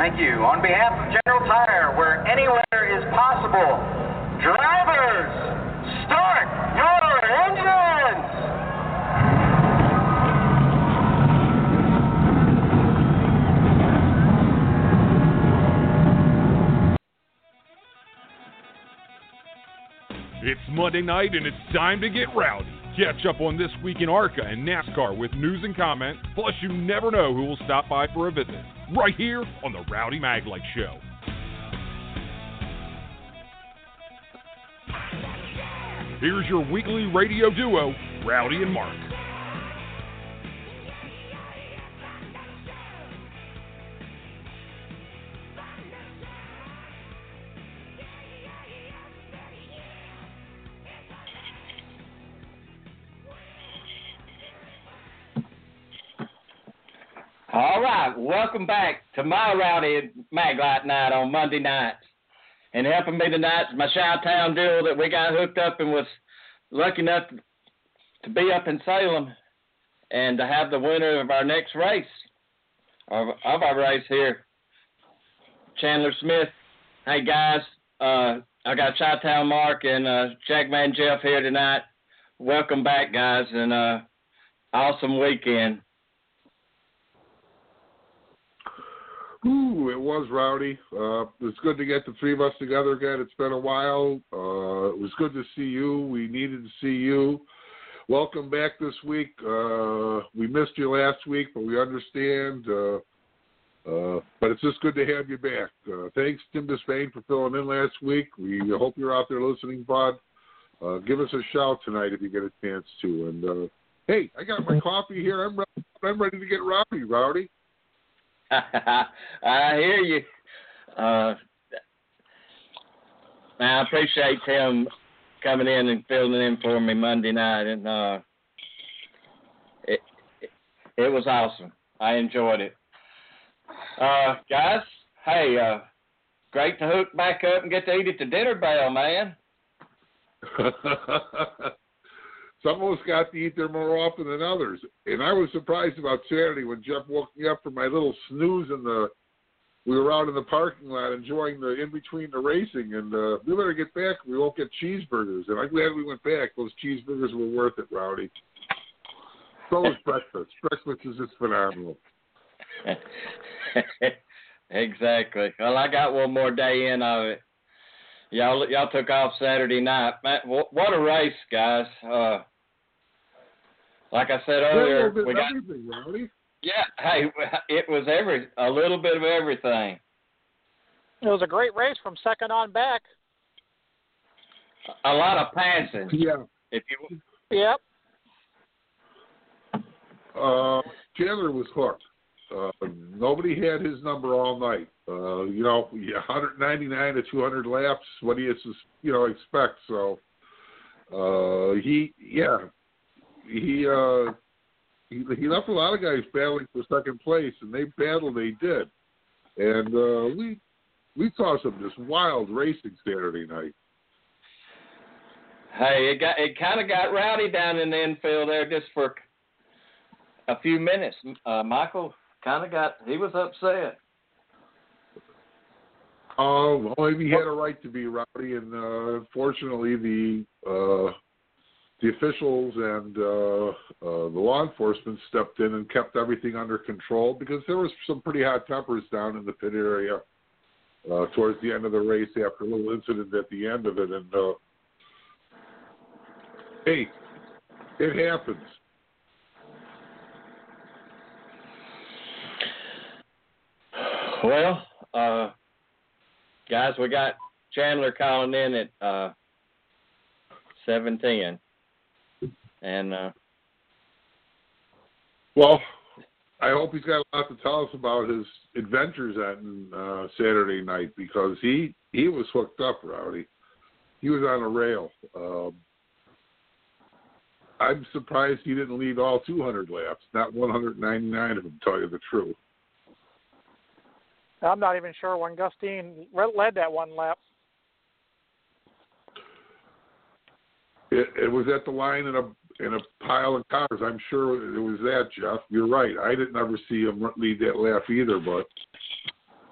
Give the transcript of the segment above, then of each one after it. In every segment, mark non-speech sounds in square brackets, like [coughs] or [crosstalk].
Thank you. On behalf of General Tire, where anywhere is possible, drivers, start your engines! It's Monday night and it's time to get rowdy. Catch up on this week in ARCA and NASCAR with news and comment. Plus, you never know who will stop by for a visit. Right here on the Rowdy Maglite Show. Here's your weekly radio duo, Rowdy and Mark. My rowdy Maglite night on Monday nights. And helping me tonight is my Chi-Town duo that we got hooked up and was lucky enough to be up in Salem and to have the winner of our next race, of, of our race here, Chandler Smith. Hey guys, uh, I got Chi-Town Mark and uh, Jackman Jeff here tonight. Welcome back, guys, and uh, awesome weekend. Ooh, it was rowdy. Uh, it's good to get the three of us together again. It's been a while. Uh, it was good to see you. We needed to see you. Welcome back this week. Uh, we missed you last week, but we understand. Uh, uh, but it's just good to have you back. Uh, thanks, Tim Despain, for filling in last week. We hope you're out there listening, bud. Uh, give us a shout tonight if you get a chance to. And uh, hey, I got my coffee here. I'm ready, I'm ready to get rowdy, rowdy. [laughs] I hear you. Uh, I appreciate him coming in and filling in for me Monday night, and uh, it, it it was awesome. I enjoyed it. Uh, guys, hey, uh, great to hook back up and get to eat at the dinner bell, man. [laughs] Some of us got to eat there more often than others. And I was surprised about Saturday when Jeff woke me up from my little snooze in the we were out in the parking lot enjoying the in between the racing and uh we better get back, we won't get cheeseburgers. And I'm glad we went back. Those cheeseburgers were worth it, Rowdy. So was [laughs] breakfast. Breakfast is just phenomenal. [laughs] exactly. Well, I got one more day in of it. Y'all, y'all took off Saturday night. Man, what a race, guys! Uh, like I said earlier, we got everything, Rowdy. Yeah, hey, [laughs] it was every a little bit of everything. It was a great race from second on back. A lot of passing. Yeah. If you. Yep. Uh, Chandler was hooked. Uh, nobody had his number all night. Uh, you know, 199 to 200 laps. What do you, you know, expect? So, uh, he, yeah, he, uh, he, he left a lot of guys battling for second place, and they battled. They did, and uh, we, we saw some just wild racing Saturday night. Hey, it got it kind of got rowdy down in the infield there just for a few minutes. Uh, Michael kind of got he was upset. Oh, well, he had a right to be rowdy, and uh, unfortunately, the uh, the officials and uh, uh, the law enforcement stepped in and kept everything under control because there was some pretty hot tempers down in the pit area uh, towards the end of the race after a little incident at the end of it, and uh, hey, it happens. Well, uh, guys, we got Chandler calling in at uh, seven ten, and uh, well, I hope he's got a lot to tell us about his adventures on uh, Saturday night because he he was hooked up, Rowdy. He was on a rail. Um, I'm surprised he didn't lead all 200 laps, not 199 of them. To tell you the truth. I'm not even sure when Gus Dean led that one lap. It, it was at the line in a in a pile of cars. I'm sure it was that, Jeff. You're right. I didn't ever see him lead that lap either, but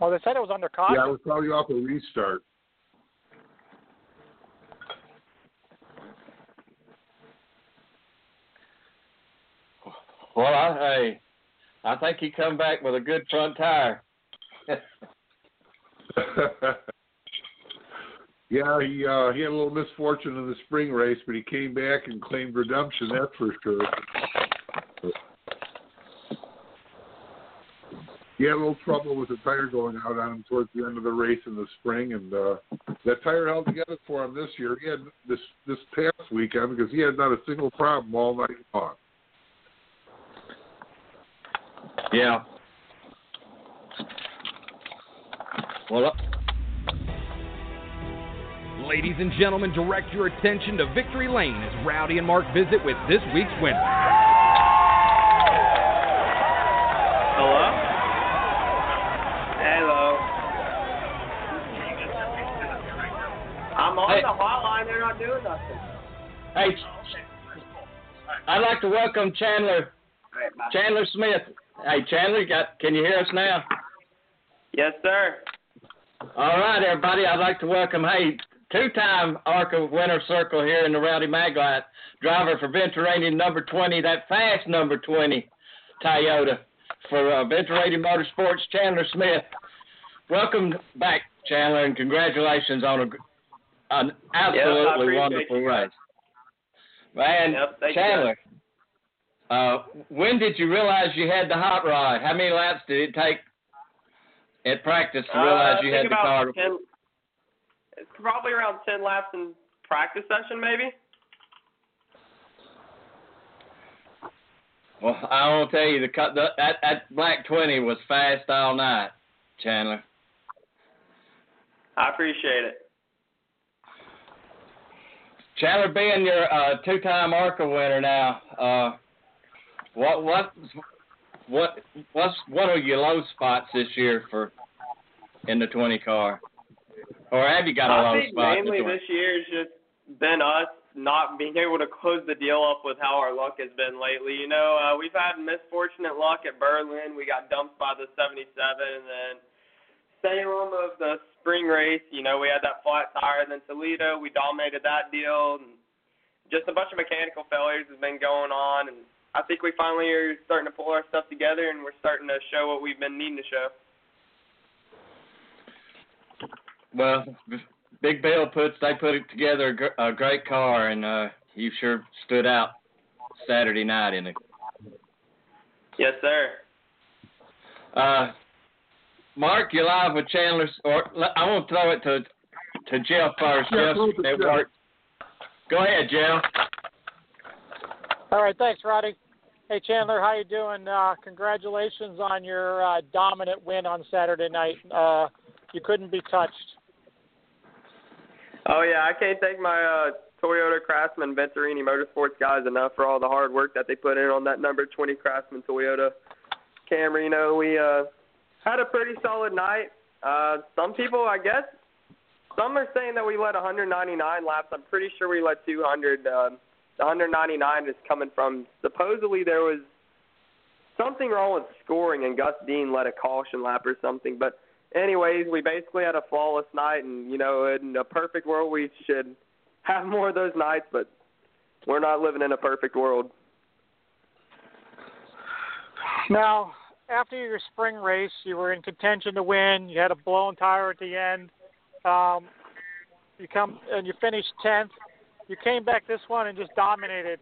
Well, they said it was under caution. Yeah, it was probably off a restart. Well, I, hey, I think he come back with a good front tire. [laughs] [laughs] yeah, he uh, he had a little misfortune in the spring race, but he came back and claimed redemption. That's for sure. He had a little trouble with the tire going out on him towards the end of the race in the spring, and uh, that tire held together for him this year. He had this this past weekend because he had not a single problem all night long. Yeah. Well, Ladies and gentlemen, direct your attention to Victory Lane as Rowdy and Mark visit with this week's winner. Hello? Hello. I'm on Hey. the hotline. They're not doing nothing. hey, I'd like to welcome Chandler Chandler Smith. Hey, Chandler, you got can you hear us now? Yes, sir. All right, everybody. I'd like to welcome, hey, two-time ARCA winner circle here in the Rowdy Maglite, driver for Venturini number 20, that fast number 20 Toyota for uh, Motorsports, Chandler Smith. Welcome back, Chandler, and congratulations on a, an absolutely appreciate wonderful race. Man, Yep. Chandler, uh, when did you realize you had the hot rod? How many laps did it take at practice to realize uh, you had the car? 10, it's probably around 10 laps in practice session, maybe. Well, I to tell you, the, cut- the that, that black twenty was fast all night, Chandler. I appreciate it. Chandler, being your uh, two-time ARCA winner now, uh, what what what what's what are your low spots this year for in the twenty car, or have you got a I low think spot? in the mainly 20? this year has just been us not being able to close the deal up with how our luck has been lately. You know, uh, we've had misfortunate luck at Berlin. We got dumped by the 77, and then Salem of the spring race. You know, we had that flat tire. And then Toledo, we dominated that deal. And just a bunch of mechanical failures has been going on, and I think we finally are starting to pull our stuff together, and we're starting to show what we've been needing to show. Well, Big Bill puts they put it together a gr- a great car, and uh, you sure stood out Saturday night in it. Yes, sir. Uh, Mark, you're live with Chandler. Or I want to throw it to to Jeff first. Jeff, throw it to Jeff. Go ahead, Jeff. All right, thanks, Roddy. Hey, Chandler, how you doing? Uh, congratulations on your uh, dominant win on Saturday night. Uh, you couldn't be touched. Oh yeah, I can't thank my uh, Toyota Craftsman Venturini Motorsports guys enough for all the hard work that they put in on that number 20 Craftsman Toyota Camry. You know, we uh, had a pretty solid night. Uh, some people, I guess, some are saying that we led 199 laps. I'm pretty sure we led 200. Uh, the 199 is coming from supposedly there was something wrong with scoring and Gus Dean led a caution lap or something, but anyways, we basically had a flawless night, and you know, in a perfect world, we should have [laughs] more of those nights, but we're not living in a perfect world. Now, after your spring race, you were in contention to win. You had a blown tire at the end. Um, you come and you finished tenth. You came back this one and just dominated.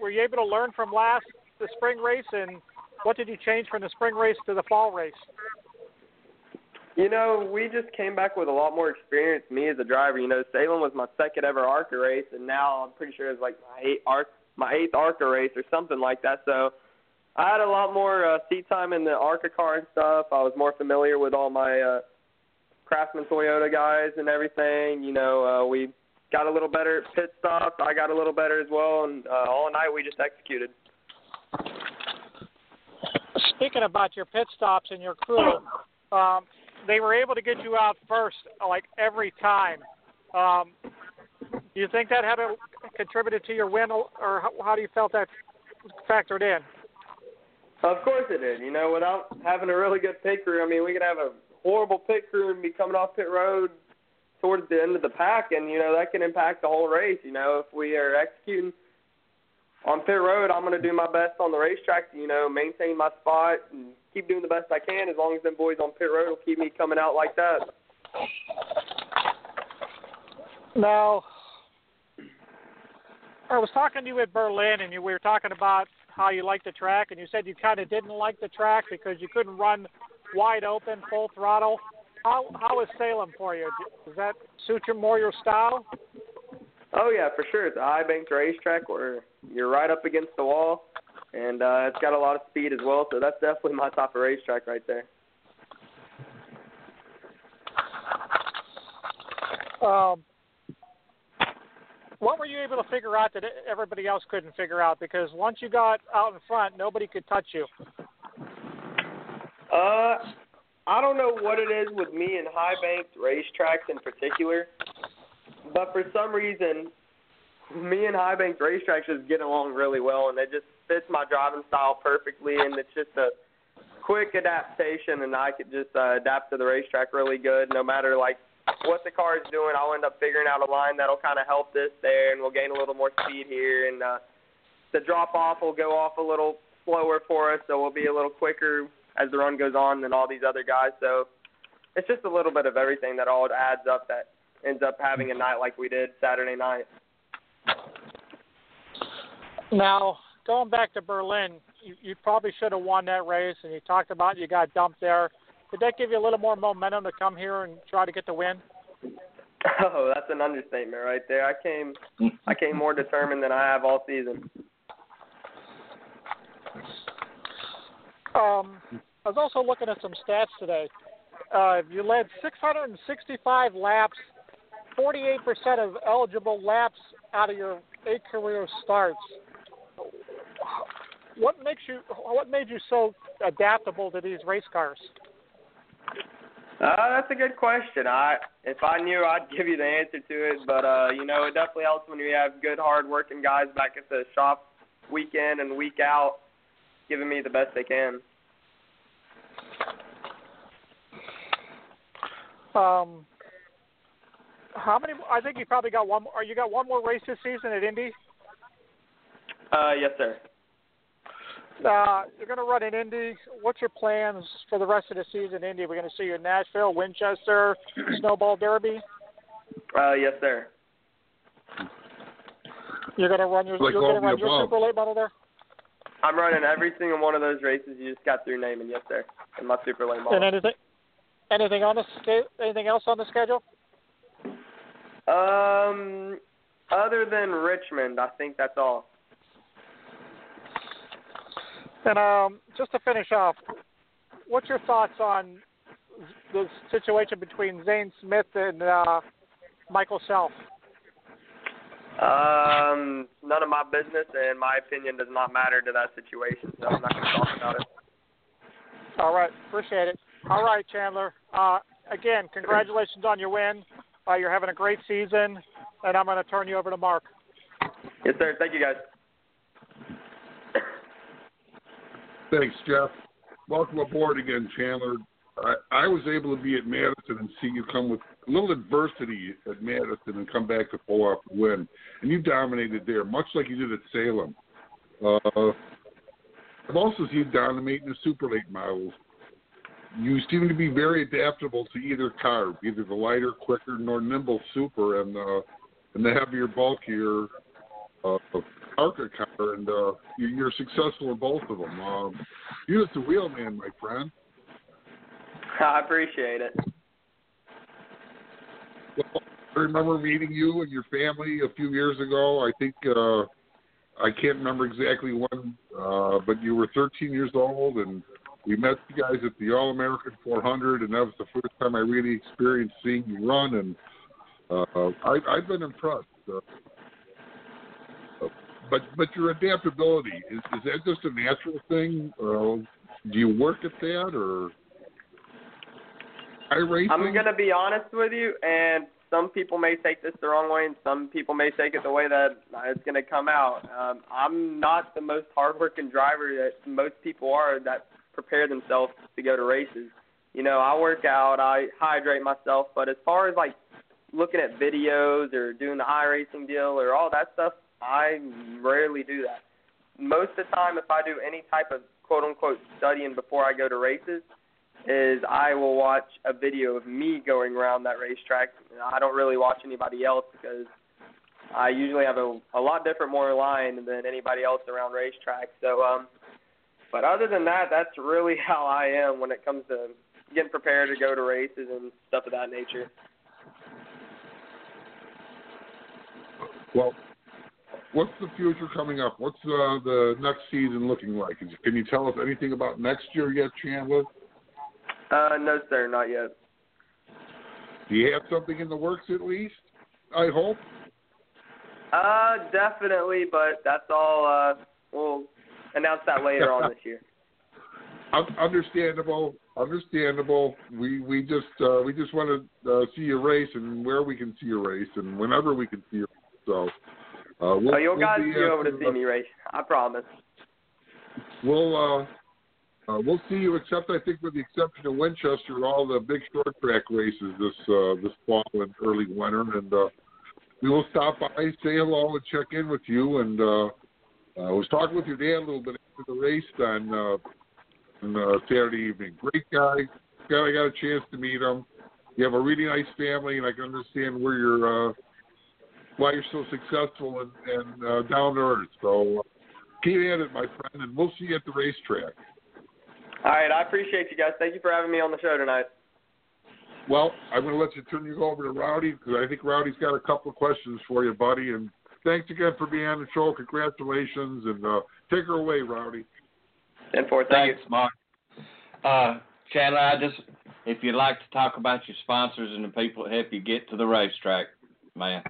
Were you able to learn from last the spring race, and what did you change from the spring race to the fall race? You know, we just came back with a lot more experience. Me as a driver, you know, Salem was my second ever ARCA race, and now I'm pretty sure it's like my eighth ARC, my eighth ARCA race or something like that. So I had a lot more uh, seat time in the ARCA car and stuff. I was more familiar with all my uh, Craftsman Toyota guys and everything. You know, uh, we got a little better at pit stops. I got a little better as well, and uh, all night we just executed. Speaking about your pit stops and your crew, um, they were able to get you out first like every time. Um, do you think that had a, contributed to your win, or how, how do you felt that factored in? Of course it did. You know, without having a really good pit crew, I mean, we could have a horrible pit crew and be coming off pit road towards the end of the pack, and you know that can impact the whole race. You know, if we are executing on pit road, I'm going to do my best on the racetrack. To, you know, maintain my spot and keep doing the best I can. As long as them boys on pit road will keep me coming out like that. Now, I was talking to you at Berlin, and you, we were talking about how you like the track, and you said you kind of didn't like the track because you couldn't run wide open, full throttle. How how is Salem for you? Does that suit you more your style? Oh yeah, for sure. It's a high banked racetrack where you're right up against the wall, and uh, it's got a lot of speed as well. So that's definitely my type of racetrack right there. Um, what were you able to figure out that everybody else couldn't figure out? Because once you got out in front, nobody could touch you. Uh, I don't know what it is with me and high banked racetracks in particular, but for some reason, me and high banked racetracks just get along really well, and it just fits my driving style perfectly, and it's just a quick adaptation, and I could just uh, adapt to the racetrack really good, no matter like what the car is doing. I'll end up figuring out a line that'll kind of help this there, and we'll gain a little more speed here, and uh, the drop off will go off a little slower for us, so we'll be a little quicker as the run goes on than all these other guys. So it's just a little bit of everything that all adds up that ends up having a night like we did Saturday night. Now, going back to Berlin, you, you probably should have won that race, and you talked about you got dumped there. Did that give you a little more momentum to come here and try to get the win? [laughs] Oh, that's an understatement right there. I came, I came more determined than I have all season. Um, I was also looking at some stats today. Uh, you led 665 laps, 48% of eligible laps out of your eight career starts. What makes you? What made you so adaptable to these race cars? Uh, that's a good question. I if I knew, I'd give you the answer to it. But uh, you know, it definitely helps when you have good, hard-working guys back at the shop week in and week out, giving me the best they can. Um, how many? I think you probably got one. Or you got one more race this season at Indy? Uh, yes, sir. Uh, you're going to run in Indy. What's your plans for the rest of the season? Indy, we're going to see you in Nashville, Winchester, [clears throat] Snowball Derby. Uh, yes, sir. You're going to run your. Like you're going to run above. your super late model there. I'm running every single one of those races you just got through naming. Yes, sir. In my super late model. And anything, anything on the sch- anything else on the schedule? Um, other than Richmond, I think that's all. And um, just to finish off, what's your thoughts on the situation between Zane Smith and uh, Michael Self? Um, none of my business, and my opinion does not matter to that situation, so I'm not going to talk about it. All right, appreciate it. All right, Chandler. Uh, again, congratulations on your win. Uh, you're having a great season, and I'm going to turn you over to Mark. Yes, sir. Thank you, guys. Thanks, Jeff. Welcome aboard again, Chandler. I, I was able to be at Madison and see you come with a little adversity at Madison and come back to pull off the win. And you dominated there, much like you did at Salem. Uh, I've also seen you dominate in the super late models. You seem to be very adaptable to either car, either the lighter, quicker, nor nimble super, and uh, and the heavier, bulkier uh, ARCA car, and uh, you- you're successful in both of them. Um, you're just a wheel man, my friend. [laughs] I appreciate it. Well, I remember meeting you and your family a few years ago. I think uh, I can't remember exactly when, uh, but you were 13 years old, and we met you guys at the All American 400, and that was the first time I really experienced seeing you run, and uh, I, I've been impressed. Uh, but but your adaptability is is that just a natural thing? Uh, do you work at that or? I racing? I'm going to be honest with you, and some people may take this the wrong way, and some people may take it the way that it's going to come out. Um, I'm not the most hardworking driver that most people are that prepare themselves to go to races. You know, I work out, I hydrate myself, but as far as like looking at videos or doing the iRacing deal or all that stuff, I rarely do that. Most of the time, if I do any type of quote unquote studying before I go to races, is I will watch a video of me going around that racetrack. I don't really watch anybody else because I usually have a, a lot different more line than anybody else around racetrack. So, um, but other than that, that's really [laughs] how I am when it comes to getting prepared to go to races and stuff of that nature. Well, what's the future coming up? What's uh, the next season looking like? Can you tell us anything about next year yet, Chandler? Uh, no, sir, not yet. Do you have something in the works at least? I hope. Uh, definitely, but that's all. Uh, we'll announce that later on this year. [laughs] Understandable, understandable. We we just uh, we just want to uh, see you race and where we can see you race and whenever we can see you. So uh, we'll, oh, you we'll guys be be over to see me race. I promise. We'll uh, uh, we'll see you, except I think with the exception of Winchester, all the big short track races this uh, this fall and early winter, and uh, we will stop by, say hello, and check in with you. And uh, I was talking with your dad a little bit after the race on, uh, on uh, Saturday evening. Great guy. Glad I got a chance to meet him. You have a really nice family, and I can understand where you're uh, why you're so successful and, and uh, down to earth. So uh, keep at it, my friend, and we'll see you at the racetrack. All right, I appreciate you guys. Thank you for having me on the show tonight. Well, I'm going to let you turn you over to Rowdy because I think Rowdy's got a couple of questions for you, buddy. And thanks again for being on the show. Congratulations, and uh, take her away, Rowdy. And for thanks, Mark. Uh, Chandler, I just if you'd like to talk about your sponsors and the people that help you get to the racetrack, man.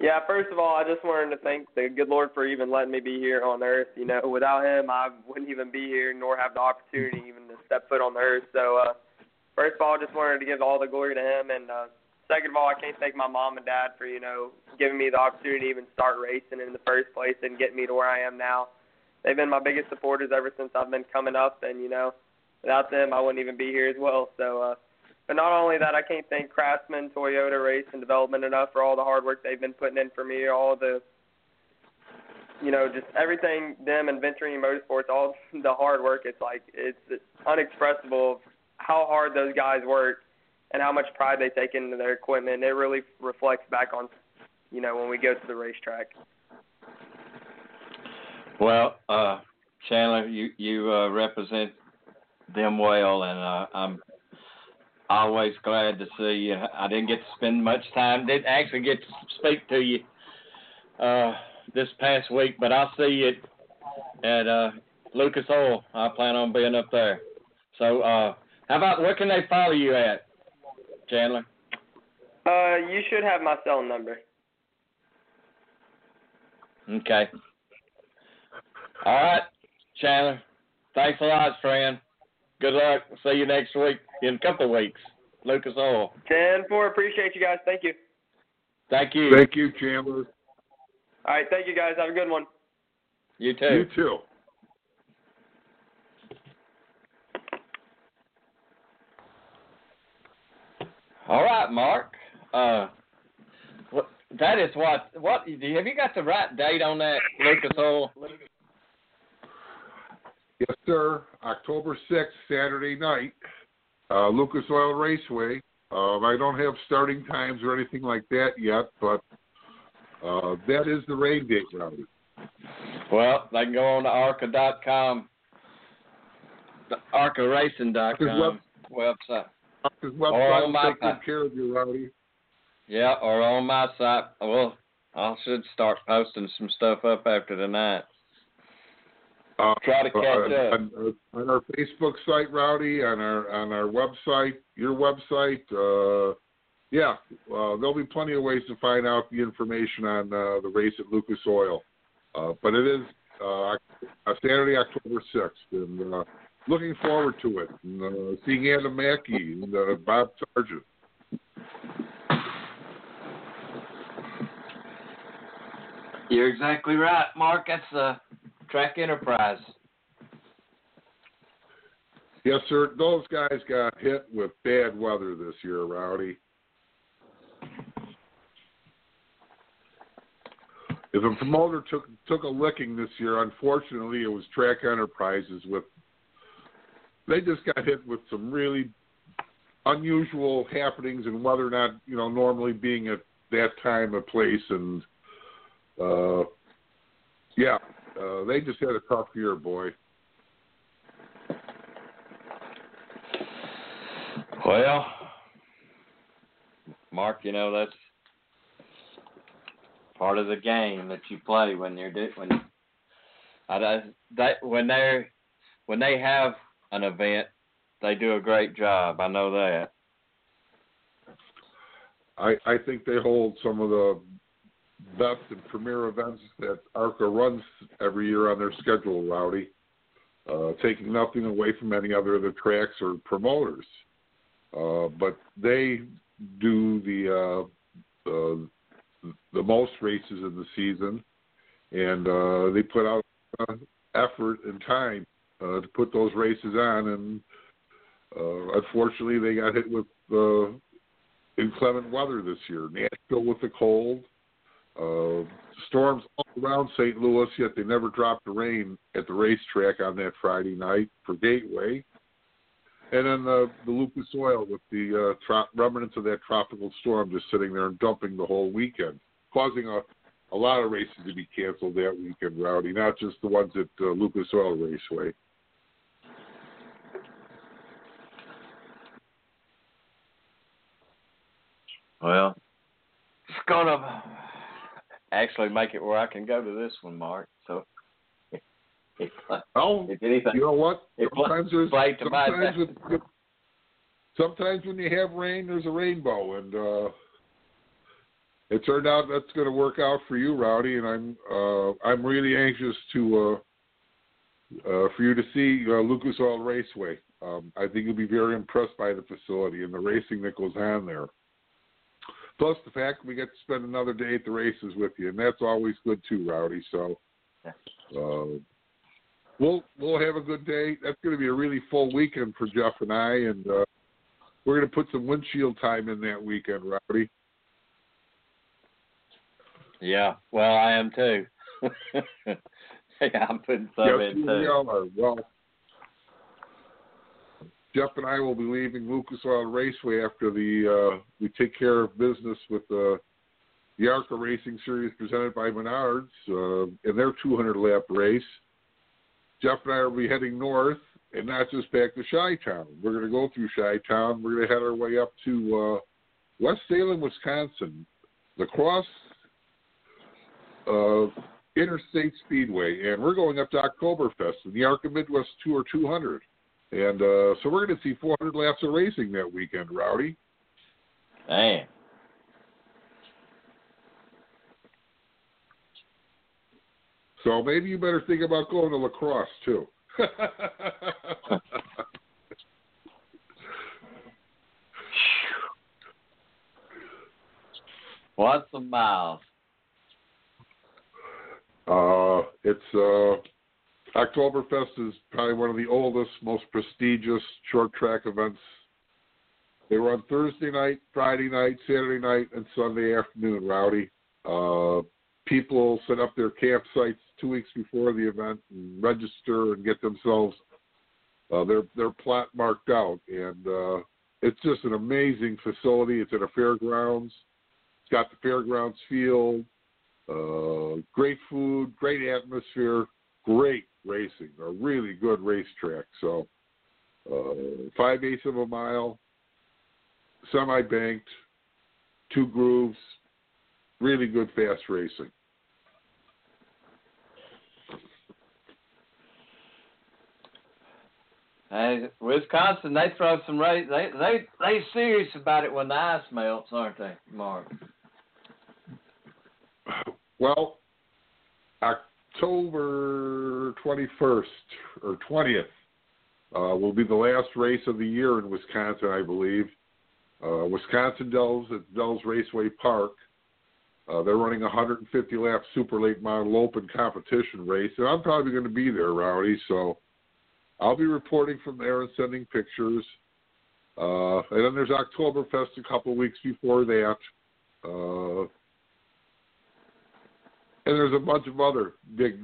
Yeah, first of all, I just wanted to thank the good Lord for even letting me be here on earth. You know, without Him, I wouldn't even be here, nor have the opportunity even to step foot on the earth. So, uh, first of all, I just wanted to give all the glory to Him, and uh, second of all, I can't thank my mom and dad for you know giving me the opportunity to even start racing in the first place and getting me to where I am now. They've been my biggest supporters ever since I've been coming up, and you know, without them, I wouldn't even be here as well. So. uh but not only that, I can't thank Craftsman, Toyota, Race, and Development enough for all the hard work they've been putting in for me, all the, you know, just everything, them and Venturini Motorsports, all [laughs] the hard work. It's like, it's, it's unexpressible how hard those guys work and how much pride they take into their equipment. It really reflects back on, you know, when we go to the racetrack. Well, uh, Chandler, you you uh, represent them well, and uh, I'm always glad to see you. I didn't get to spend much time, didn't actually get to speak to you uh, this past week, but I'll see you at, uh, Lucas Oil. I plan on being up there. So, uh, how about where can they follow you at, Chandler? Uh, you should have my cell number. Okay. All right, Chandler. Thanks a lot, friend. Good luck. See you next week in a couple of weeks. Lucas Oil. Ten four. Appreciate you guys. Thank you. Thank you. Thank you, Chandler. All right. Thank you guys. Have a good one. You too. You too. All right, Mark. Uh, what, that is what. What have you got the right date on that, Lucas Oil? Yes, sir. October 6th, Saturday night, uh, Lucas Oil Raceway. Um, I don't have starting times or anything like that yet, but uh, that is the rain date, Rowdy. Well, they can go on to ARCA.com, the ARCARacing.com website. Website or on my take care of you, Rowdy. Yeah, or on my site. Well, I should start posting some stuff up after tonight. Uh, Try to catch uh, up. On, on, our Facebook site, Rowdy, on our on our website, your website. Uh, yeah, uh, there'll be plenty of ways to find out the information on uh, the race at Lucas Oil. Uh, but it is uh, Saturday, October 6th, and uh, looking forward to it. And, uh, seeing Adam Mackey and uh, Bob Sargent. You're exactly right, Mark. That's uh, Track Enterprise. Yes, sir. Those guys got hit with bad weather this year, Rowdy. If a promoter took took a licking this year, unfortunately, it was Track Enterprises. With they just got hit with some really unusual happenings and whether or not you know normally being at that time of place. And uh yeah uh they just had a tough year boy. Well, Mark, you know that's part of the game that you play when you're do, when I that when they're when they have an event, they do a great job. I know that. I I think they hold some of the best and premier events that ARCA runs every year on their schedule, Rowdy. Uh, taking nothing away from any other of the tracks or promoters. Uh, but they do the uh, uh, the most races in the season, and uh, they put out uh, effort and time uh, to put those races on. And uh, unfortunately, they got hit with uh, inclement weather this year. Nashville with the cold, uh, storms all around St. Louis. Yet they never dropped the rain at the racetrack on that Friday night for Gateway. And then the the Lucas Oil with the uh, tro- remnants of that tropical storm just sitting there and dumping the whole weekend, causing a a lot of races to be canceled that weekend, Rowdy. Not just the ones at uh, Lucas Oil Raceway. Well, it's gonna actually make it where I can go to this one, Mark. So. If, oh, [laughs] if anything, you know what? Sometimes there's played to sometimes with, with, sometimes when you have rain, there's a rainbow, and uh, it turned out that's going to work out for you, Rowdy. And I'm uh, I'm really anxious to uh, uh, for you to see uh, Lucas Oil Raceway. Um, I think you'll be very impressed by the facility and the racing that goes on there. Plus the fact we get to spend another day at the races with you, and that's always good too, Rowdy. So. Uh, we'll we'll have a good day. That's going to be a really full weekend for Jeff and I, and uh, we're going to put some windshield time in that weekend, Rowdy. Yeah, well, I am too. [laughs] yeah, I'm putting some yes, in we too. are. Well, Jeff and I will be leaving Lucas Oil Raceway after the uh, we take care of business with the ARCA Racing Series presented by Menards uh, in their 200 lap race. Jeff and I will be heading north and not just back to Chi Town. We're going to go through Chi Town. We're going to head our way up to uh, West Salem, Wisconsin, La Crosse uh, Interstate Speedway, and we're going up to Oktoberfest in the ARCA Midwest Tour 200. And uh, so we're going to see 400 laps of racing that weekend, Rowdy. Damn. So maybe you better think about going to La Crosse too. [laughs] What's the miles? Uh, it's uh, Oktoberfest is probably one of the oldest, most prestigious short track events. They run Thursday night, Friday night, Saturday night, and Sunday afternoon. Rowdy. Uh, people set up their campsites two weeks before the event and register and get themselves uh, their their plot marked out, and uh, it's just an amazing facility. It's at a fairgrounds. It's got the fairgrounds feel. Uh, great food, great atmosphere, great racing, a really good racetrack. So, uh, five eighths of a mile, semi banked, two grooves, really good fast racing. Hey, Wisconsin, they throw some race. They they they serious about it when the ice melts, aren't they, Mark? Well, October 21st or 20th uh, will be the last race of the year in Wisconsin, I believe. Uh, Wisconsin Dells at Dells Raceway Park. Uh, they're running a 150 lap super late model open competition race, and I'm probably going to be there, Rowdy. So I'll be reporting from there and sending pictures. Uh, and then there's Oktoberfest a couple weeks before that. Uh, and there's a bunch of other big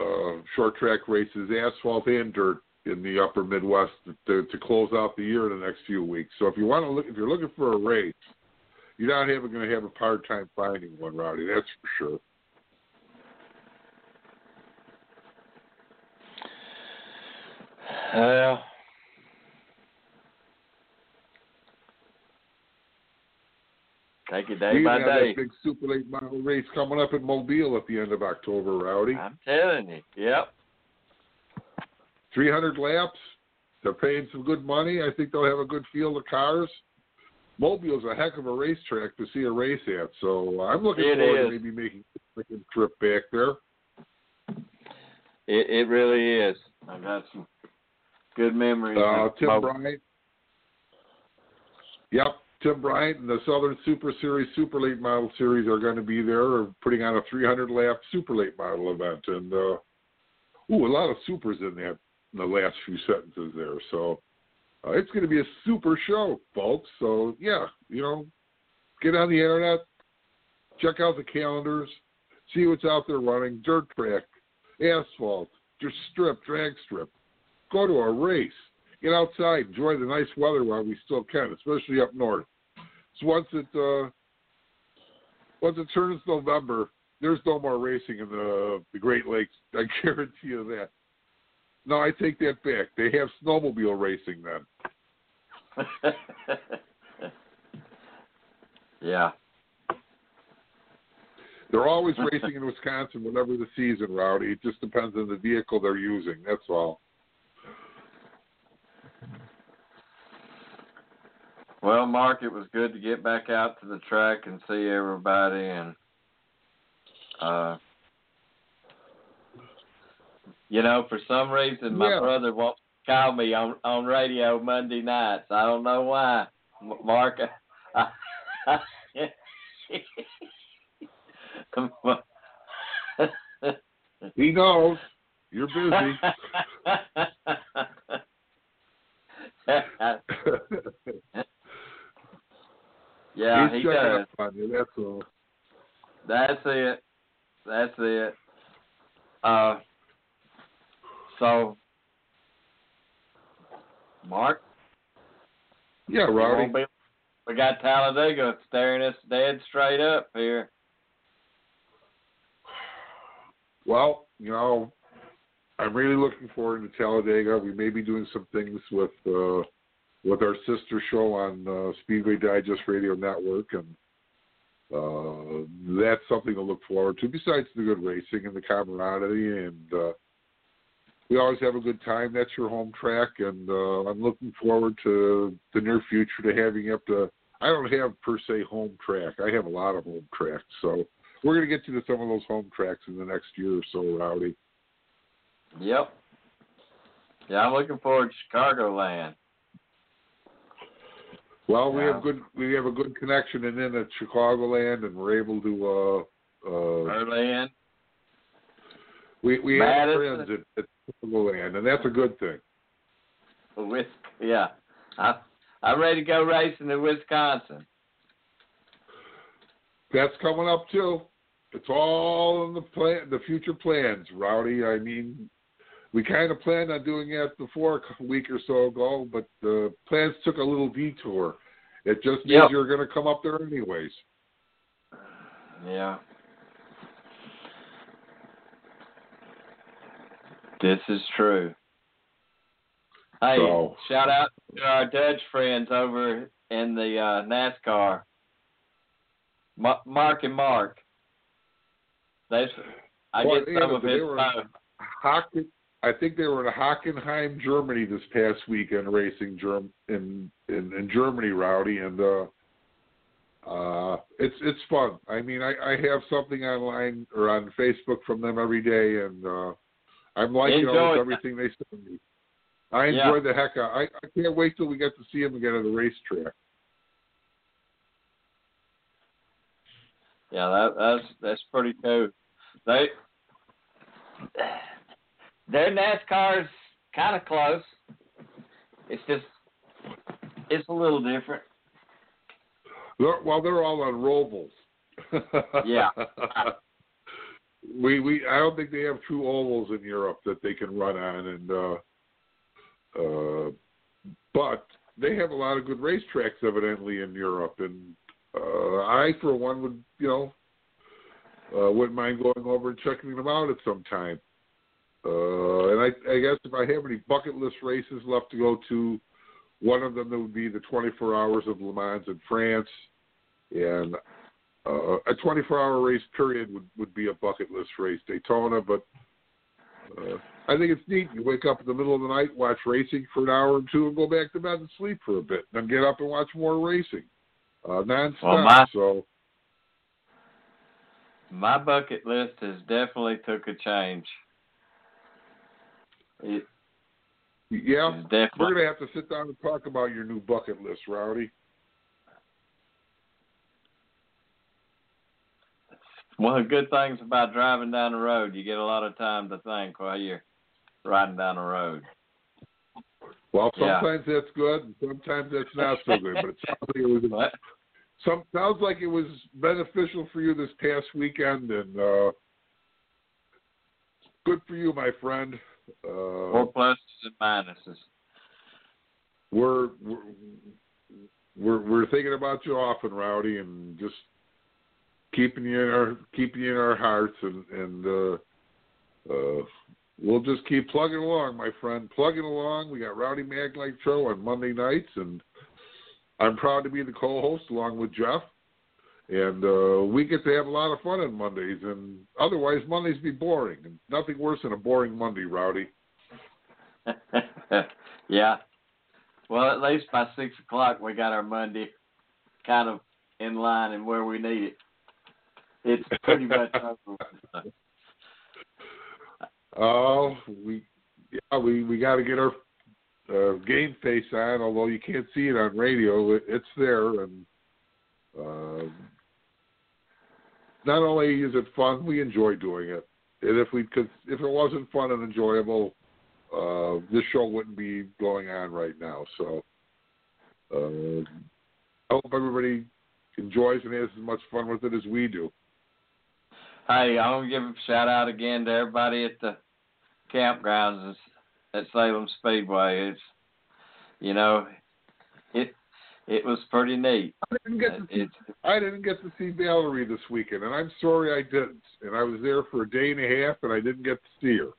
uh, short track races, asphalt and dirt, in the upper Midwest to, to close out the year in the next few weeks. So if you want to look, if you're looking for a race, you're not even going to have a hard time finding one, Rowdy. That's for sure. Well, take it day we by have day. that big Super Late Model race coming up in Mobile at the end of October, Rowdy. I'm telling you. Yep. 300 laps. They're paying some good money. I think they'll have a good field of cars. Mobile's a heck of a racetrack to see a race at, so I'm looking It forward is. to maybe making a trip back there. It it really is. I've got some good memories. Uh, Tim Bryant. Yep, Tim Bryant and the Southern Super Series Super Late Model Series are going to be there, putting on a 300 lap Super Late Model event, and uh, ooh, a lot of supers in that in the last few sentences there. So uh, it's going to be a super show, folks. So yeah, you know, get on the internet, check out the calendars, see what's out there running. Dirt track, asphalt, just strip, drag strip. Go to a race. Get outside, enjoy the nice weather while we still can, especially up north. So once it uh, once it turns November, there's no more racing in the the Great Lakes. [laughs] I guarantee you that. No, I take that back. They have snowmobile racing then. [laughs] yeah. They're always racing in Wisconsin whenever the season, Rowdy. It just depends on the vehicle they're using. That's all. Well, Mark, it was good to get back out to the track and see everybody and uh you know, for some reason my Yeah. brother won't call me on on radio Monday nights. I don't know why. Mark I, [laughs] He knows you're busy. [laughs] [laughs] yeah, He's he does. you. That's all. That's it. That's it. Uh, so, Mark, Yeah, we be- we got Talladega staring us dead straight up here. Well, you know, I'm really looking forward to Talladega. We may be doing some things with uh, with our sister show on uh, Speedway Digest Radio Network, and uh, that's something to look forward to. Besides the good racing and the camaraderie, and uh, we always have a good time. That's your home track, and uh, I'm looking forward to the near future to having up to. I don't have per se home track. I have a lot of home tracks, so we're going to get you to some of those home tracks in the next year or so, Rowdy. Yep. Yeah, I'm looking forward to Chicagoland. Well, we Yeah. have good we have a good connection and in at Chicagoland, and we're able to uh uh in. we we have friends at, at Chicagoland, and that's a good thing. With yeah, I I'm ready to go racing in Wisconsin. That's coming up too. It's all in the plan, the future plans, Rowdy. I mean, we kind of planned on doing that before a week or so ago, but the plans took a little detour. It just means Yep. you're going to come up there anyways. Yeah. This is true. Hey, So- shout out to our Dutch friends over in the uh, NASCAR. Ma- Mark and Mark. They, I Well, get some of his posts. I think they were in Hockenheim, Germany this past weekend racing Germ in, in in Germany, Rowdy, and uh uh it's it's fun. I mean, I I have something online or on Facebook from them every day, and uh I'm liking Enjoy almost that. everything they send me. I Yeah. enjoy the heck out. I I can't wait till we get to see them again at the racetrack. Yeah, that, that's that's pretty cool. They their NASCAR's kind of close. It's just it's a little different. They're, well, they're all on Rovals. [laughs] Yeah. [laughs] we we I don't think they have true ovals in Europe that they can run on, and uh, uh, but they have a lot of good racetracks evidently in Europe, and uh, I for one would you know uh, wouldn't mind going over and checking them out at some time. Uh, and I, I guess if I have any bucket list races left to go to, one of them that would be the 24 Hours of Le Mans in France, and uh, a 24-hour race period would would be a bucket list race. Daytona, but uh, I think it's neat. You wake up in the middle of the night, watch racing for an hour or two, and go back to bed and sleep for a bit, then get up and watch more racing, uh, nonstop. Well, my- so My bucket list has definitely took a change. It yeah, definitely we're gonna have to sit down and talk about your new bucket list, Rowdy. one of the good things about driving down the road. You get a lot of time to think while you're riding down the road. Well, Yeah. sometimes that's good, and sometimes that's not so good. But it sounds like it was [laughs] some sounds like it was beneficial for you this past weekend, and uh, good for you, my friend. Uh, More pluses and minuses. we're, we're we're we're thinking about you often, Rowdy, and just keeping you in our keeping you in our hearts, and and uh, uh, we'll just keep plugging along, my friend. Plugging along. We got Rowdy Maglite Show on Monday nights, and I'm proud to be the co-host along with Jeff. And uh, we get to have a lot of fun on Mondays, and otherwise Mondays be boring. And nothing worse than a boring Monday, Rowdy. [laughs] yeah. Well, at least by six o'clock we got our Monday kind of in line and where we need it. It's pretty much [laughs] over. Oh, we yeah we we got to get our uh, game face on. Although you can't see it on radio, it, it's there, and uh, not only is it fun, we enjoy doing it. And if we could, if it wasn't fun and enjoyable, uh, this show wouldn't be going on right now. So uh, I hope everybody enjoys and has as much fun with it as we do. Hey, I want to give a shout out again to everybody at the campgrounds at Salem Speedway. It's you know, it was pretty neat. I didn't get to see, It's I didn't get to see Valerie this weekend, and I'm sorry I didn't. And I was there for a day and a half, and I didn't get to see her.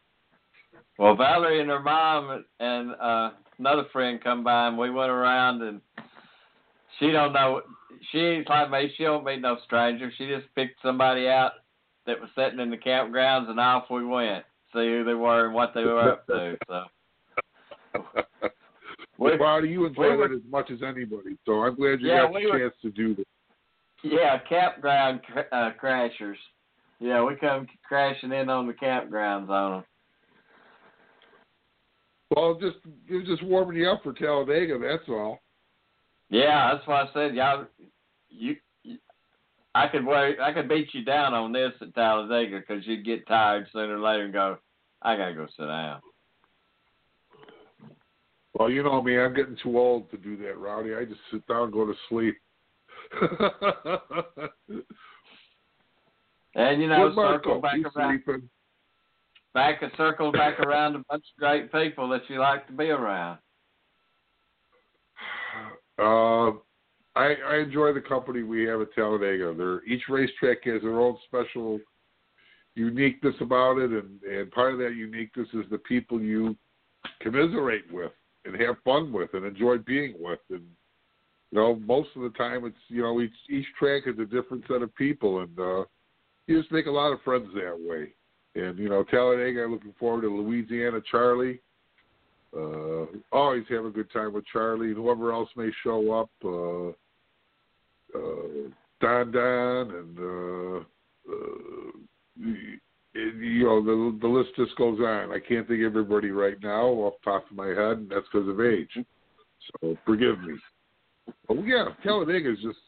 Well, Valerie and her mom and uh, another friend come by, and we went around, and she don't know. She ain't like me. She don't meet no stranger. She just picked somebody out that was sitting in the campgrounds, and off we went. See who they were and what they were up to. So [laughs] We- well, you enjoy that as much as anybody, so I'm glad you Yeah, got we the were- chance to do that. yeah, campground cr- uh, crashers. Yeah, we come crashing in on the campgrounds on them. Well, just it was just warming you up for Talladega. That's all. Yeah, that's why I said y'all. You, you, I could wait. I could beat you down on this at Talladega because you'd get tired sooner or later and go, I gotta go sit down. Well, you know me, I'm getting too old to do that, Rowdy. I just sit down and go to sleep. [laughs] And you know, Good Marco, circle back around, sleeping. back a circle back around a bunch of great people that you like to be around. [sighs] Uh, I, I enjoy the company we have at Talladega. They're, each racetrack has their own special uniqueness about it, and, and part of that uniqueness is the people you commiserate with and have fun with and enjoy being with. And you know, most of the time, it's you know each each track is a different set of people, and uh, you just make a lot of friends that way. And you know, Talladega, looking forward to Louisiana Charlie. Uh, always have a good time with Charlie and whoever else may show up. Uh, uh, Don Don and uh, uh, you know the the list just goes on. I can't think of everybody right now off the top of my head, and that's because of age. So forgive me. But yeah, Talladega is just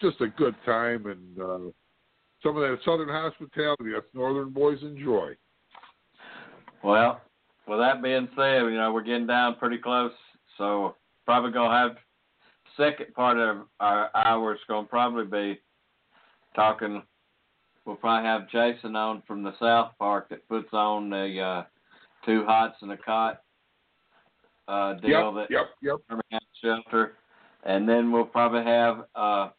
just a good time, and uh, some of that Southern hospitality that Northern boys enjoy. Well, with that being said, you know we're getting down pretty close, so probably gonna have second part of our hour is gonna probably be talking. We'll probably have Jason on from the South Park that puts on the uh, two hots and a cot uh, deal Yep, that yep, yep. Birmingham Shelter, and then we'll probably have uh,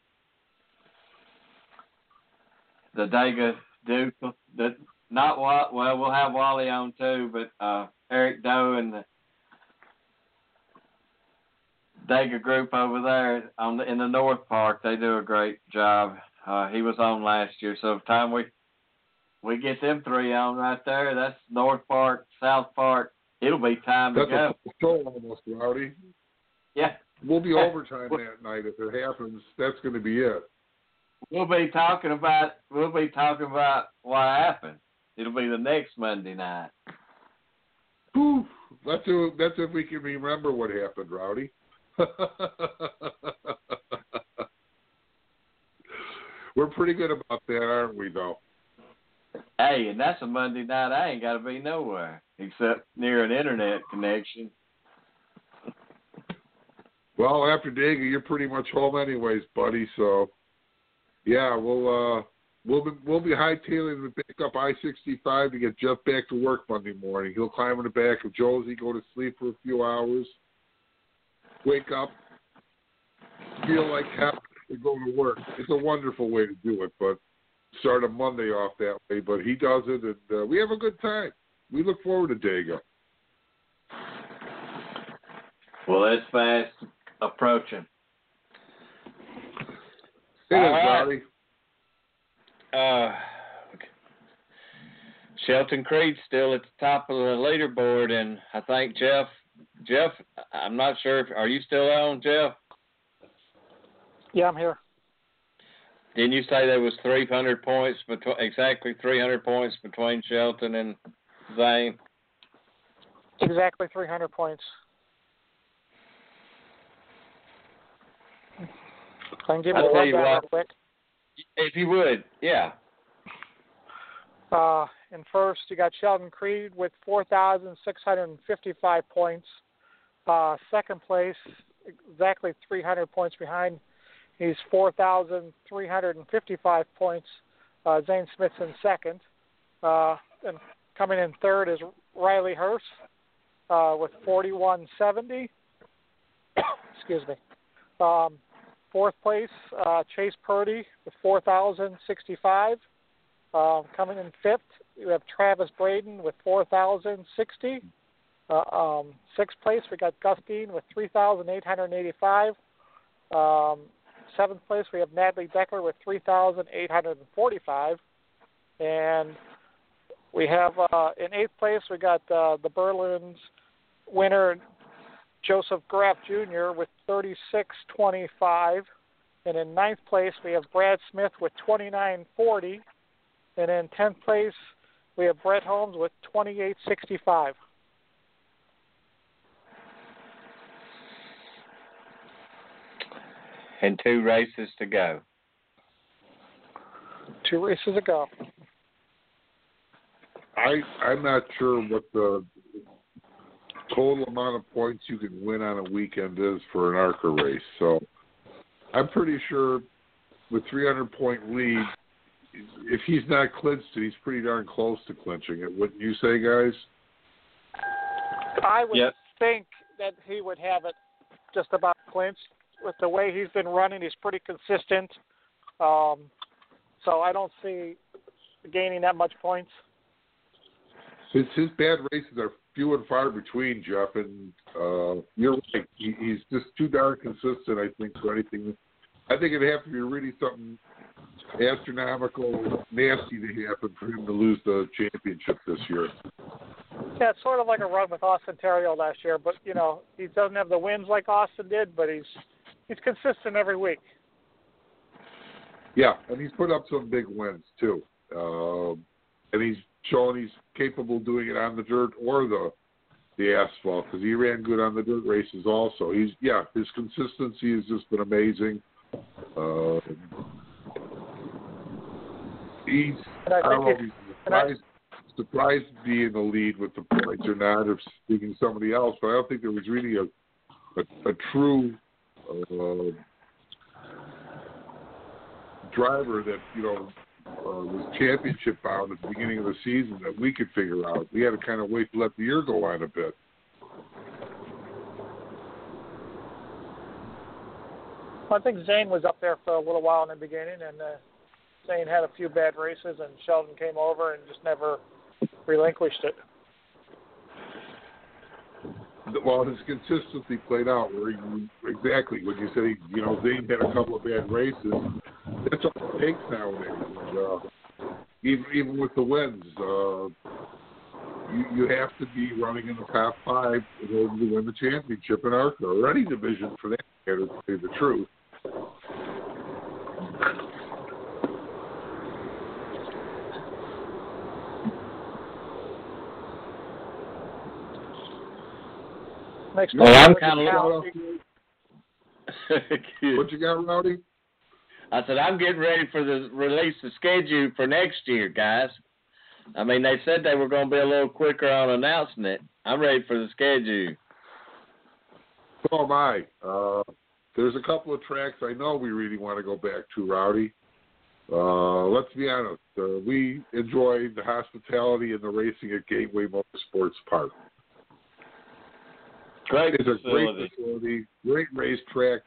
the Dega Duke. The not what well we'll have Wally on too, but uh, Eric Doe and the Dega group over there on the, in the North Park. They do a great job. Uh, he was on last year, so time we we get them three on right there. That's North Park, South Park. It'll be time That's to go. a show almost, Rowdy. Yeah. We'll be overtime that night if it happens. That's going to be it. We'll be talking about we'll be talking about what happened. It'll be the next Monday night. Whew. That's if, that's if we can remember what happened, Rowdy. [laughs] We're pretty good about that, aren't we? Though. Hey, and that's a Monday night. I ain't got to be nowhere except near an internet connection. Well, after Dega, you're pretty much home anyways, buddy. So, yeah, we'll uh, we'll be we'll be hightailing to pick up I-65 to get Jeff back to work Monday morning. He'll climb in the back of Josie, go to sleep for a few hours, wake up, feel like happy to go to work. It's a wonderful way to do it, but start a Monday off that way. But he does it, and uh, we have a good time. We look forward to Dega. Well, it's fast approaching. It All is, right. Uh, Sheldon Creed's still at the top of the leaderboard, and I think Jeff. Jeff, I'm not sure. If, are you still on, Jeff? Yeah, I'm here. Didn't you say there was 300 points between exactly 300 points between Sheldon and Zane? Exactly 300 points. I can give I'll a rundown real quick. If you would, yeah. Uh, in first, you got Sheldon Creed with 4,655 points. Uh, second place, exactly 300 points behind. He's 4,355 points. Uh, Zane Smith's in second. Uh, and coming in third is Riley Herbst uh, with 4170. [coughs] Excuse me. Um, fourth place, uh, Chase Purdy with 4,065. Um, coming in fifth, we have Travis Braden with 4,060. Uh, um, sixth place, we got Gus Dean with 3,885. Um, seventh place, we have Natalie Decker with 3,845. And we have uh, in eighth place, we got uh, the Berlin's winner, Joseph Graf Jr. with 3625. And in ninth place, we have Brad Smith with 2940. And in 10th place, we have Brett Holmes with 2865. And two races to go. Two races ago. I I'm not sure what the total amount of points you can win on a weekend is for an ARCA race. So I'm pretty sure with 300 point lead, if he's not clinched it, he's pretty darn close to clinching it. Wouldn't you say, guys? I would Yep. think that he would have it just about clinched. With the way he's been running, he's pretty consistent. Um, so I don't see gaining that much points. His his bad races are few and far between, Jeff, and uh, you're right. He, he's just too darn consistent. I think for anything. I think it'd have to be really something astronomical, nasty to happen for him to lose the championship this year. Yeah, it's sort of like a run with Austin Theriault last year, but you know he doesn't have the wins like Austin did, but he's he's consistent every week. Yeah, and he's put up some big wins too, um, and he's shown he's capable of doing it on the dirt or the the asphalt because he ran good on the dirt races also. He's yeah, his consistency has just been amazing. Uh, he's I I don't know if he's and I- surprised. surprised to be in the lead with the points or not, or speaking somebody else. But I don't think there was really a a, a true uh, driver that you know uh, was championship bound at the beginning of the season that we could figure out. We had to kind of wait to let the year go on a bit. I think Zane was up there for a little while in the beginning, and uh, Zane had a few bad races, and Sheldon came over and just never relinquished it. Well, his consistency played out where he exactly what you said. You know, Zane had a couple of bad races. That's all it takes nowadays. And, uh, even even with the wins, uh, you you have to be running in the top five in order to win the championship in ARCA or any division for that matter. To say the truth. Next Well, I'm kinda got looking- Cal- What you got, Rowdy? I said I'm getting ready for the release the schedule for next year, guys. I mean, they said they were going to be a little quicker on announcing it. I'm ready for the schedule. So am I. Uh, there's a couple of tracks I know we really want to go back to, Rowdy. Uh, let's be honest. Uh, we enjoyed the hospitality and the racing at Gateway Motorsports Park. Great It's a great facility. facility, great racetrack,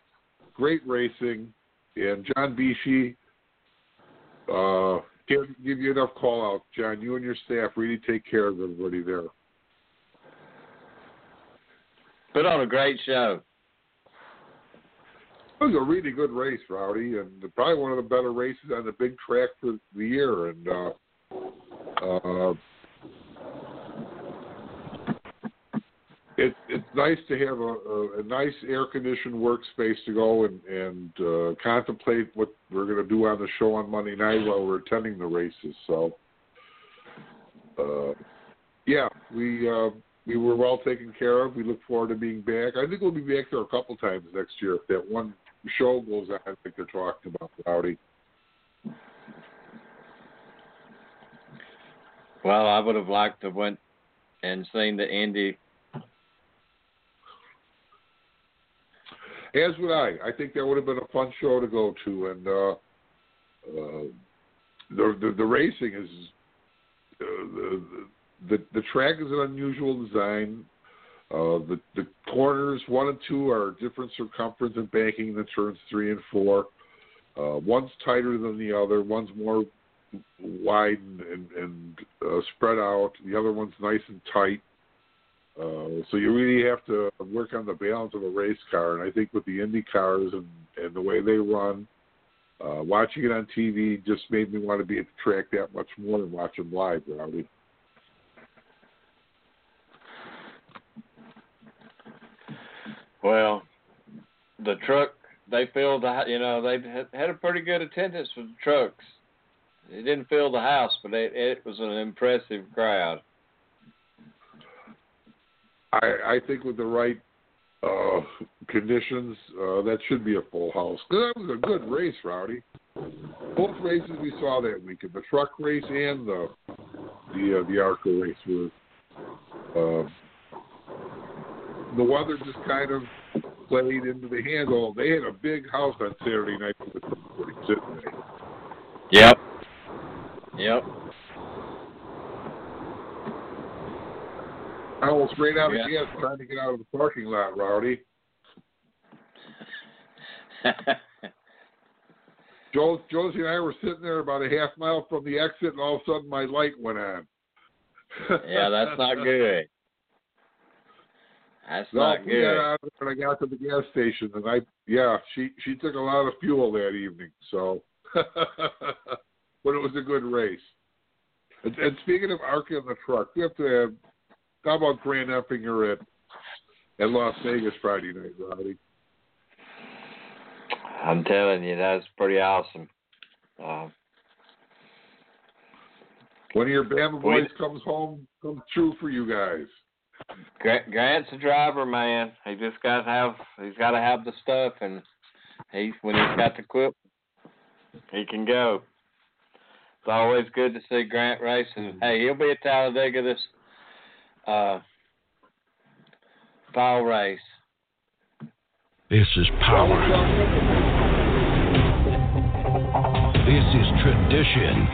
great racing, and John Bishi uh, can't give you enough call out. John, you and your staff really take care of everybody there. Put on a great show. It was a really good race, Rowdy, and probably one of the better races on the big track for the year. And uh, uh, it, it's nice to have a, a, a nice air conditioned workspace to go and, and uh, contemplate what we're going to do on the show on Monday night while we're attending the races. So, uh, yeah, we uh, we were well taken care of. We look forward to being back. I think we'll be back there a couple times next year if that one show goes on. I think they're talking about Rowdy. Well, I would have liked to went and seen the Indy. As would I. I think that would have been a fun show to go to, and uh, uh, the, the the racing is uh, the, the the track is an unusual design. Uh, the the corners one and two are different circumference and banking than turns three and four. Uh, one's tighter than the other. One's more wide and, and, uh, spread out. The other one's nice and tight. Uh, so you really have to work on the balance of a race car, and I think with the Indy cars and, and the way they run, uh, watching it on TV just made me want to be at the track that much more than watch them live, Rowdy. Well, the truck they filled the you know they had a pretty good attendance for the trucks. It didn't fill the house, but it, it was an impressive crowd. I, I think with the right uh, conditions, uh, that should be a full house. That was a good race, Rowdy. Both races we saw that weekend, the truck race and the the uh, the ARCA race, were uh, the weather just kind of played into the handle. They had a big house on Saturday night for the race. Yep. Yep. I almost ran out of Yeah. gas trying to get out of the parking lot, Rowdy. [laughs] Joe, Josie and I were sitting there about a half mile from the exit, and all of a sudden my light went on. yeah, that's not good. That's No, not we got good. out when I got to the gas station, and I, yeah, she she took a lot of fuel that evening. So, [laughs] but it was a good race. And, and speaking of ARCA and the truck, we have to have. How about Grant Enfinger at at Las Vegas Friday night, Roddy? I'm telling you, that's pretty awesome. Uh, One of your Bama Boy. boys comes home, comes true for you guys. Grant, Grant's a driver, man. He just got to have he's got to have the stuff, and he when he's got the equipment, he can go. It's always good to see Grant racing. Hey, he'll be at Talladega this uh, fall race. This is power. This is tradition.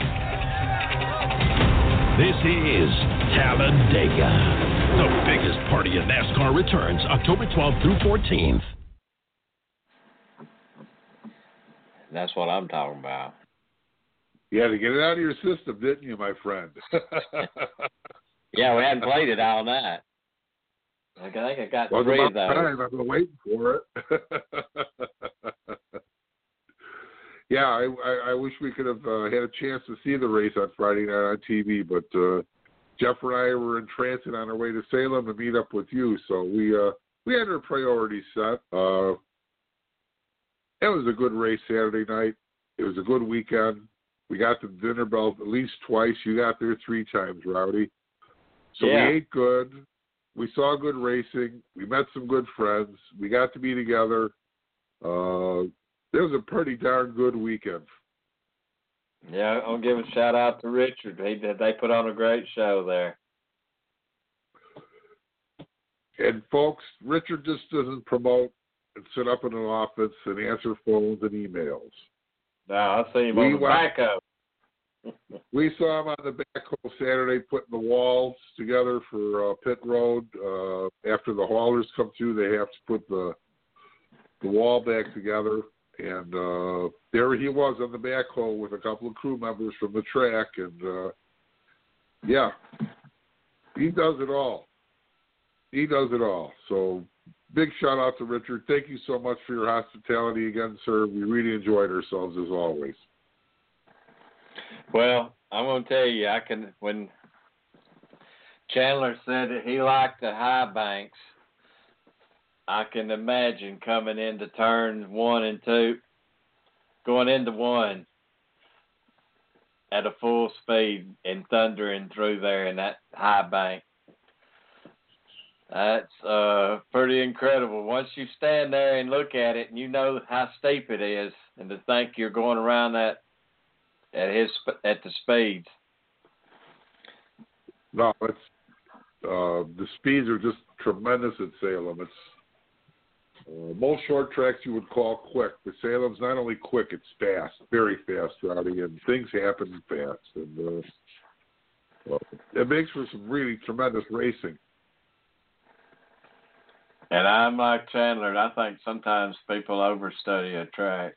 This is Talladega. The biggest party in NASCAR returns October 12th through 14th. That's what I'm talking about. You had to get it out of your system, didn't you, my friend? [laughs] yeah, we hadn't played it all night. I think I got Wasn't three about of those. time. I've been waiting for it. [laughs] yeah, I, I, I wish we could have uh, had a chance to see the race on Friday night on TV, but uh, Jeff and I were in transit on our way to Salem to meet up with you, so we uh, we had our priorities set. Uh, it was a good race Saturday night. It was a good weekend. We got the dinner bell at least twice. You got there three times, Rowdy. So Yeah. we ate good. We saw good racing. We met some good friends. We got to be together. Uh, it was a pretty darn good weekend. Yeah, I'll give a shout out to Richard. He. They put on a great show there. And folks, Richard just doesn't promote and sit up in an office and answer phones and emails. Now I see him We on the wa- backhoe. We saw him on the backhoe Saturday putting the walls together for uh, pit road. Uh, after the haulers come through, they have to put the the wall back together. And uh, there he was on the backhoe with a couple of crew members from the track. And uh, yeah, he does it all. He does it all. So big shout out to Richard. Thank you so much for your hospitality again, sir. We really enjoyed ourselves as always. Well, I'm gonna tell you, I can when Chandler said that he liked the high banks, I can imagine coming into turn one and two, going into one at a full speed and thundering through there in that high bank. That's uh pretty incredible. Once you stand there and look at it and you know how steep it is and to think you're going around that at his at the speeds. No, it's uh, the speeds are just tremendous at Salem. It's uh, most short tracks you would call quick, but Salem's not only quick, it's fast, very fast, Rowdy, and things happen fast, and uh, well, it makes for some really tremendous racing. And I'm like Chandler. I think sometimes people overstudy a track.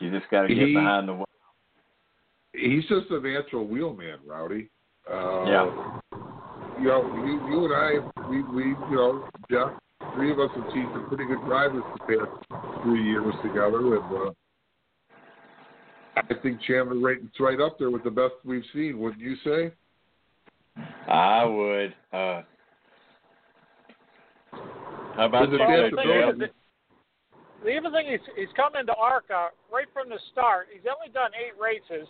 You just got to get He- behind the wheel. He's just a natural wheelman, Rowdy. Uh, Yeah. You know, you, you and I, we, we, you know, Jeff, three of us have seen some pretty good drivers the past three years together, and uh, I think Chandler rates right up there with the best we've seen. Wouldn't you say? I would. Uh, how about There's you, a Well, chance the to thing is, even thing he's he's come into ARCA right from the start. He's only done eight races,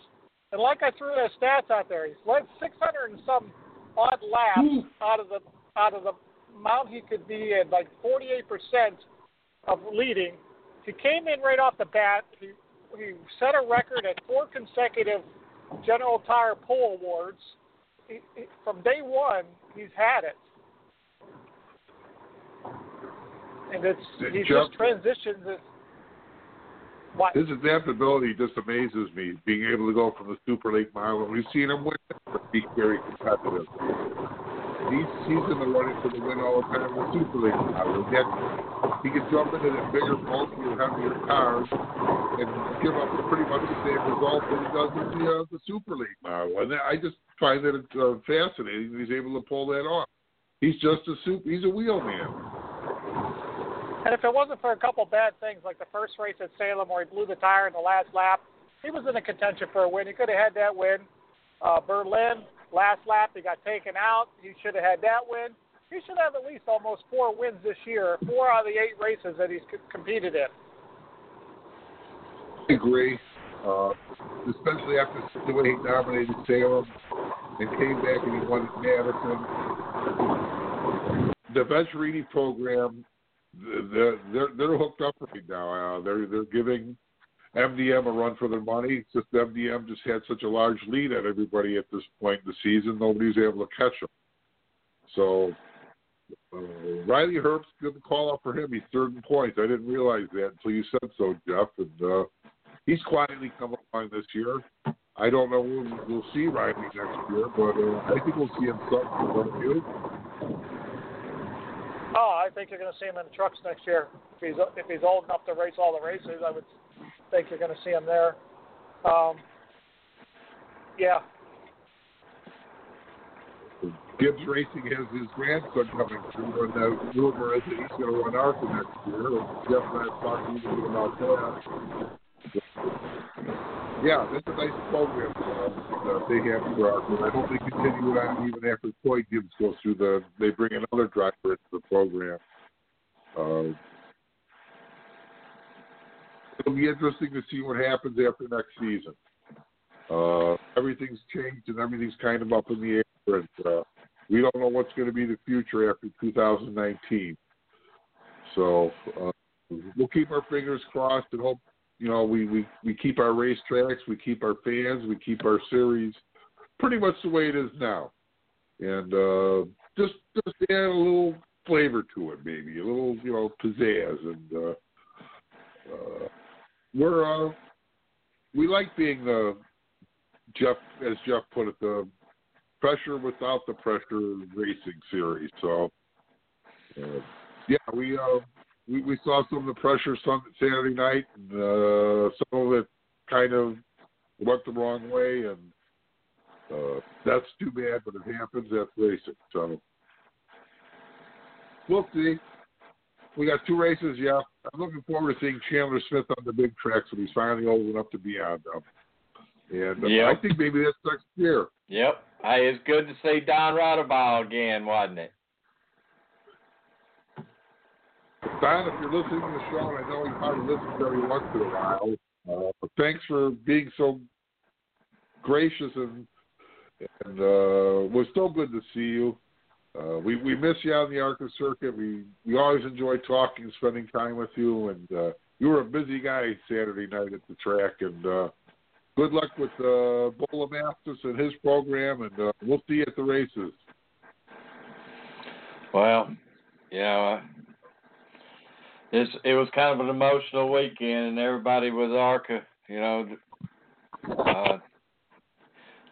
and like I threw those stats out there, he's led 600 and some odd laps hmm. out of the out of the amount he could be at, like 48 percent of leading. He came in right off the bat. He he set a record at four consecutive General Tire Pole Awards. He, he, from day one, he's had it. And it's he Jeff- just transitions it. What? His adaptability just amazes me. Being able to go from the Super Late Model, and we've seen him win, but be very competitive. He's he's in the running for the win all the time in the Super Late Model. Yet he can jump into the bigger, bulkier, heavier cars and give up pretty much the same result that he does in the uh, the Super Late Model. And I just find that it's uh, fascinating that he's able to pull that off. He's just a soup. He's a wheelman. And if it wasn't for a couple bad things, like the first race at Salem where he blew the tire in the last lap, he was in a contention for a win. He could have had that win. Uh, Berlin, last lap, he got taken out. He should have had that win. He should have at least almost four wins this year, four out of the eight races that he's c- competed in. I agree. Uh, especially after the way he dominated Salem and came back and he won at Madison. The Venturini program, they're they're, they're hooked up right now. Uh, they're they're giving MDM a run for their money. Just MDM just had such a large lead at everybody at this point in the season. Nobody's able to catch them. So uh, Riley Herbst, good call up for him. He's third in points. I didn't realize that until you said so, Jeff. And uh, he's quietly come along this year. I don't know when we'll see Riley next year, but uh, I think we'll see him something. Oh, I think you're going to see him in the trucks next year. If he's if he's old enough to race all the races, I would think you're going to see him there. Um, yeah. Gibbs Racing has his grandson coming through, and the rumor is that he's going to run ARCA next year. Jeff and I talked a little bit about that. Yeah, that's a nice program uh, that they have for ARCA. I hope they continue on even after Coy Gibbs goes through the. They bring another driver into the program. Uh, it'll be interesting to see what happens after next season. Uh, everything's changed and everything's kind of up in the air, and uh, we don't know what's going to be the future after 2019. So uh, we'll keep our fingers crossed and hope you know we, we we keep our racetracks, we keep our fans, we keep our series pretty much the way it is now, and uh, just just add a little flavor to it, maybe a little you know pizzazz and. Uh, uh, we're uh, we like being the Jeff, as Jeff put it, the pressure without the pressure racing series. So, uh, yeah, we, uh, we we saw some of the pressure Sunday, Saturday night, and uh, some of it kind of went the wrong way, and uh, that's too bad, but it happens. That's racing. So, we'll see we got two races. Yeah, I'm looking forward to seeing Chandler Smith on the big tracks when he's finally old enough to be on them. And uh, Yep. I think maybe that's next year. Yep. Hey, it's good to see Don Rodaball again, wasn't it? Don, if you're listening to the show, and I know you probably listen every once in a while, uh, thanks for being so gracious and and uh, was so good to see you. Uh, we we miss you on the ARCA circuit. We we always enjoy talking, spending time with you, and uh, you were a busy guy Saturday night at the track. And uh, good luck with uh, Bola Mastis and his program, and uh, we'll see you at the races. Well, uh, it's it was kind of an emotional weekend, and everybody was ARCA, you know, uh,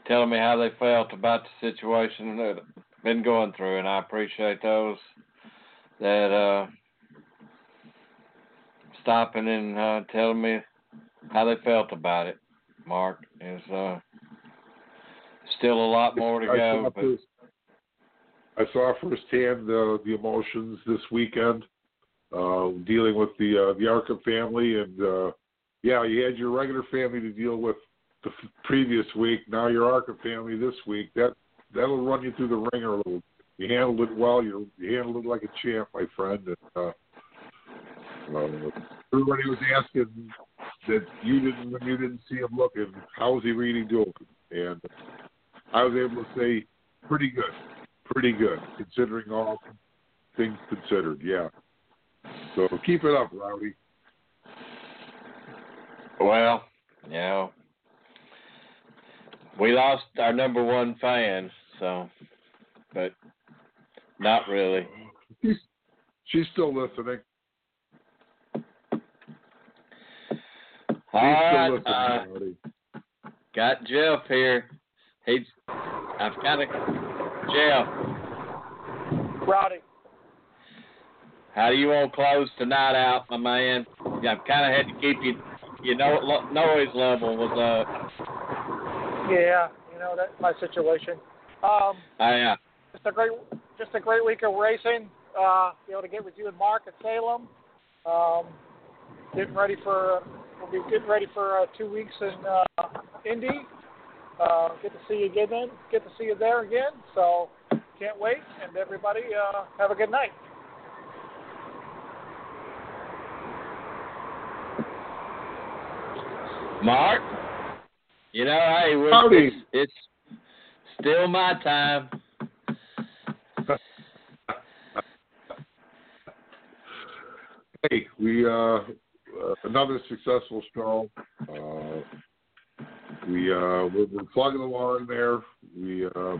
telling me how they felt about the situation that I've been going through, and I appreciate those that uh, stopping and uh, telling me how they felt about it. Mark is uh, still a lot more to I go, saw but first- I saw firsthand the the emotions this weekend, uh, dealing with the uh, the Arca family, and uh, yeah, you had your regular family to deal with the f- previous week. Now your Arca family this week. That that'll run you through the ringer a little. You handled it well. You you handled it like a champ, my friend. And, uh, uh, everybody was asking that you didn't when you didn't see him looking. How was he really doing? And I was able to say pretty good, pretty good considering all things considered. Yeah. So keep it up, Rowdy. Well, you know, we lost our number one fan, so, but not really. She's she's still listening. All She's still listening, uh, Rowdy. got Jeff here. He's, I've got a Jeff. Rowdy. How do you want to close tonight out, my man? I've kind of had to keep you, you know, noise level was up. Yeah, you know that's my situation. Um, I, uh, just a great, just a great week of racing. Uh, be able to get with you and Mark at Salem. Um, getting ready for, we'll be getting ready for uh, two weeks in uh, Indy. Uh, get to see you again. Then. Get to see you there again. So can't wait. And everybody, uh, have a good night. Mark, you know, hey, it's, it's still my time. Hey, we uh, uh another successful show. Uh, we uh, we're, we're plugging along there. We uh,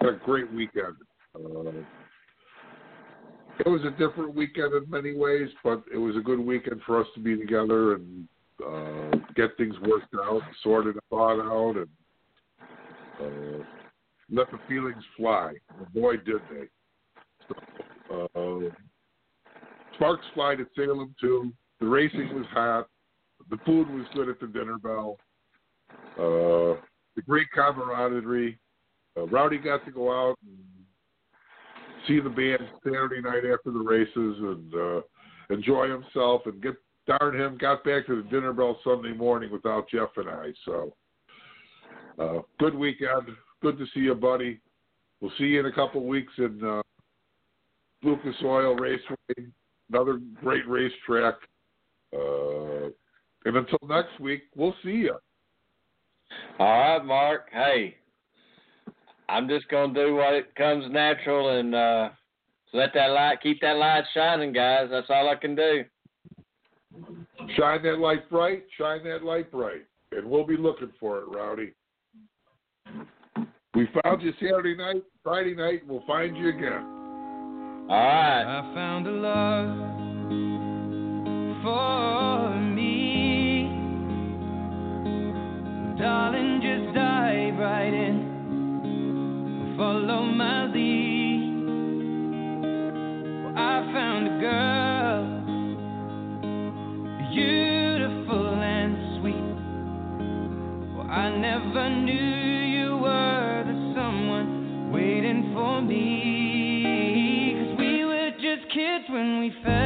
had a great weekend. Uh, it was a different weekend in many ways, but it was a good weekend for us to be together and uh, get things worked out, sorted thought out, and uh, let the feelings fly. And boy, did they! So, uh, sparks fly at Salem too. The racing was hot. The food was good at the dinner bell. Uh, the great camaraderie. Rowdy got to go out and see the band Saturday night after the races and enjoy himself and get darn him got back to the dinner bell Sunday morning without Jeff and I. So uh, good weekend. Good to see you, buddy. We'll see you in a couple weeks in uh, Lucas Oil Raceway, another great racetrack. Uh, and until next week, we'll see you. All right, Mark. Hey, I'm just gonna do what it comes natural and uh, let that light keep that light shining, guys. That's all I can do. Shine that light bright. Shine that light bright, and we'll be looking for it, Rowdy. We found you Saturday night, Friday night. We'll find you again. All right. I found a love for me. Darling, just dive right in. Follow my lead. Well, I found a girl, never knew you were the someone waiting for me. Cause we were just kids when we fell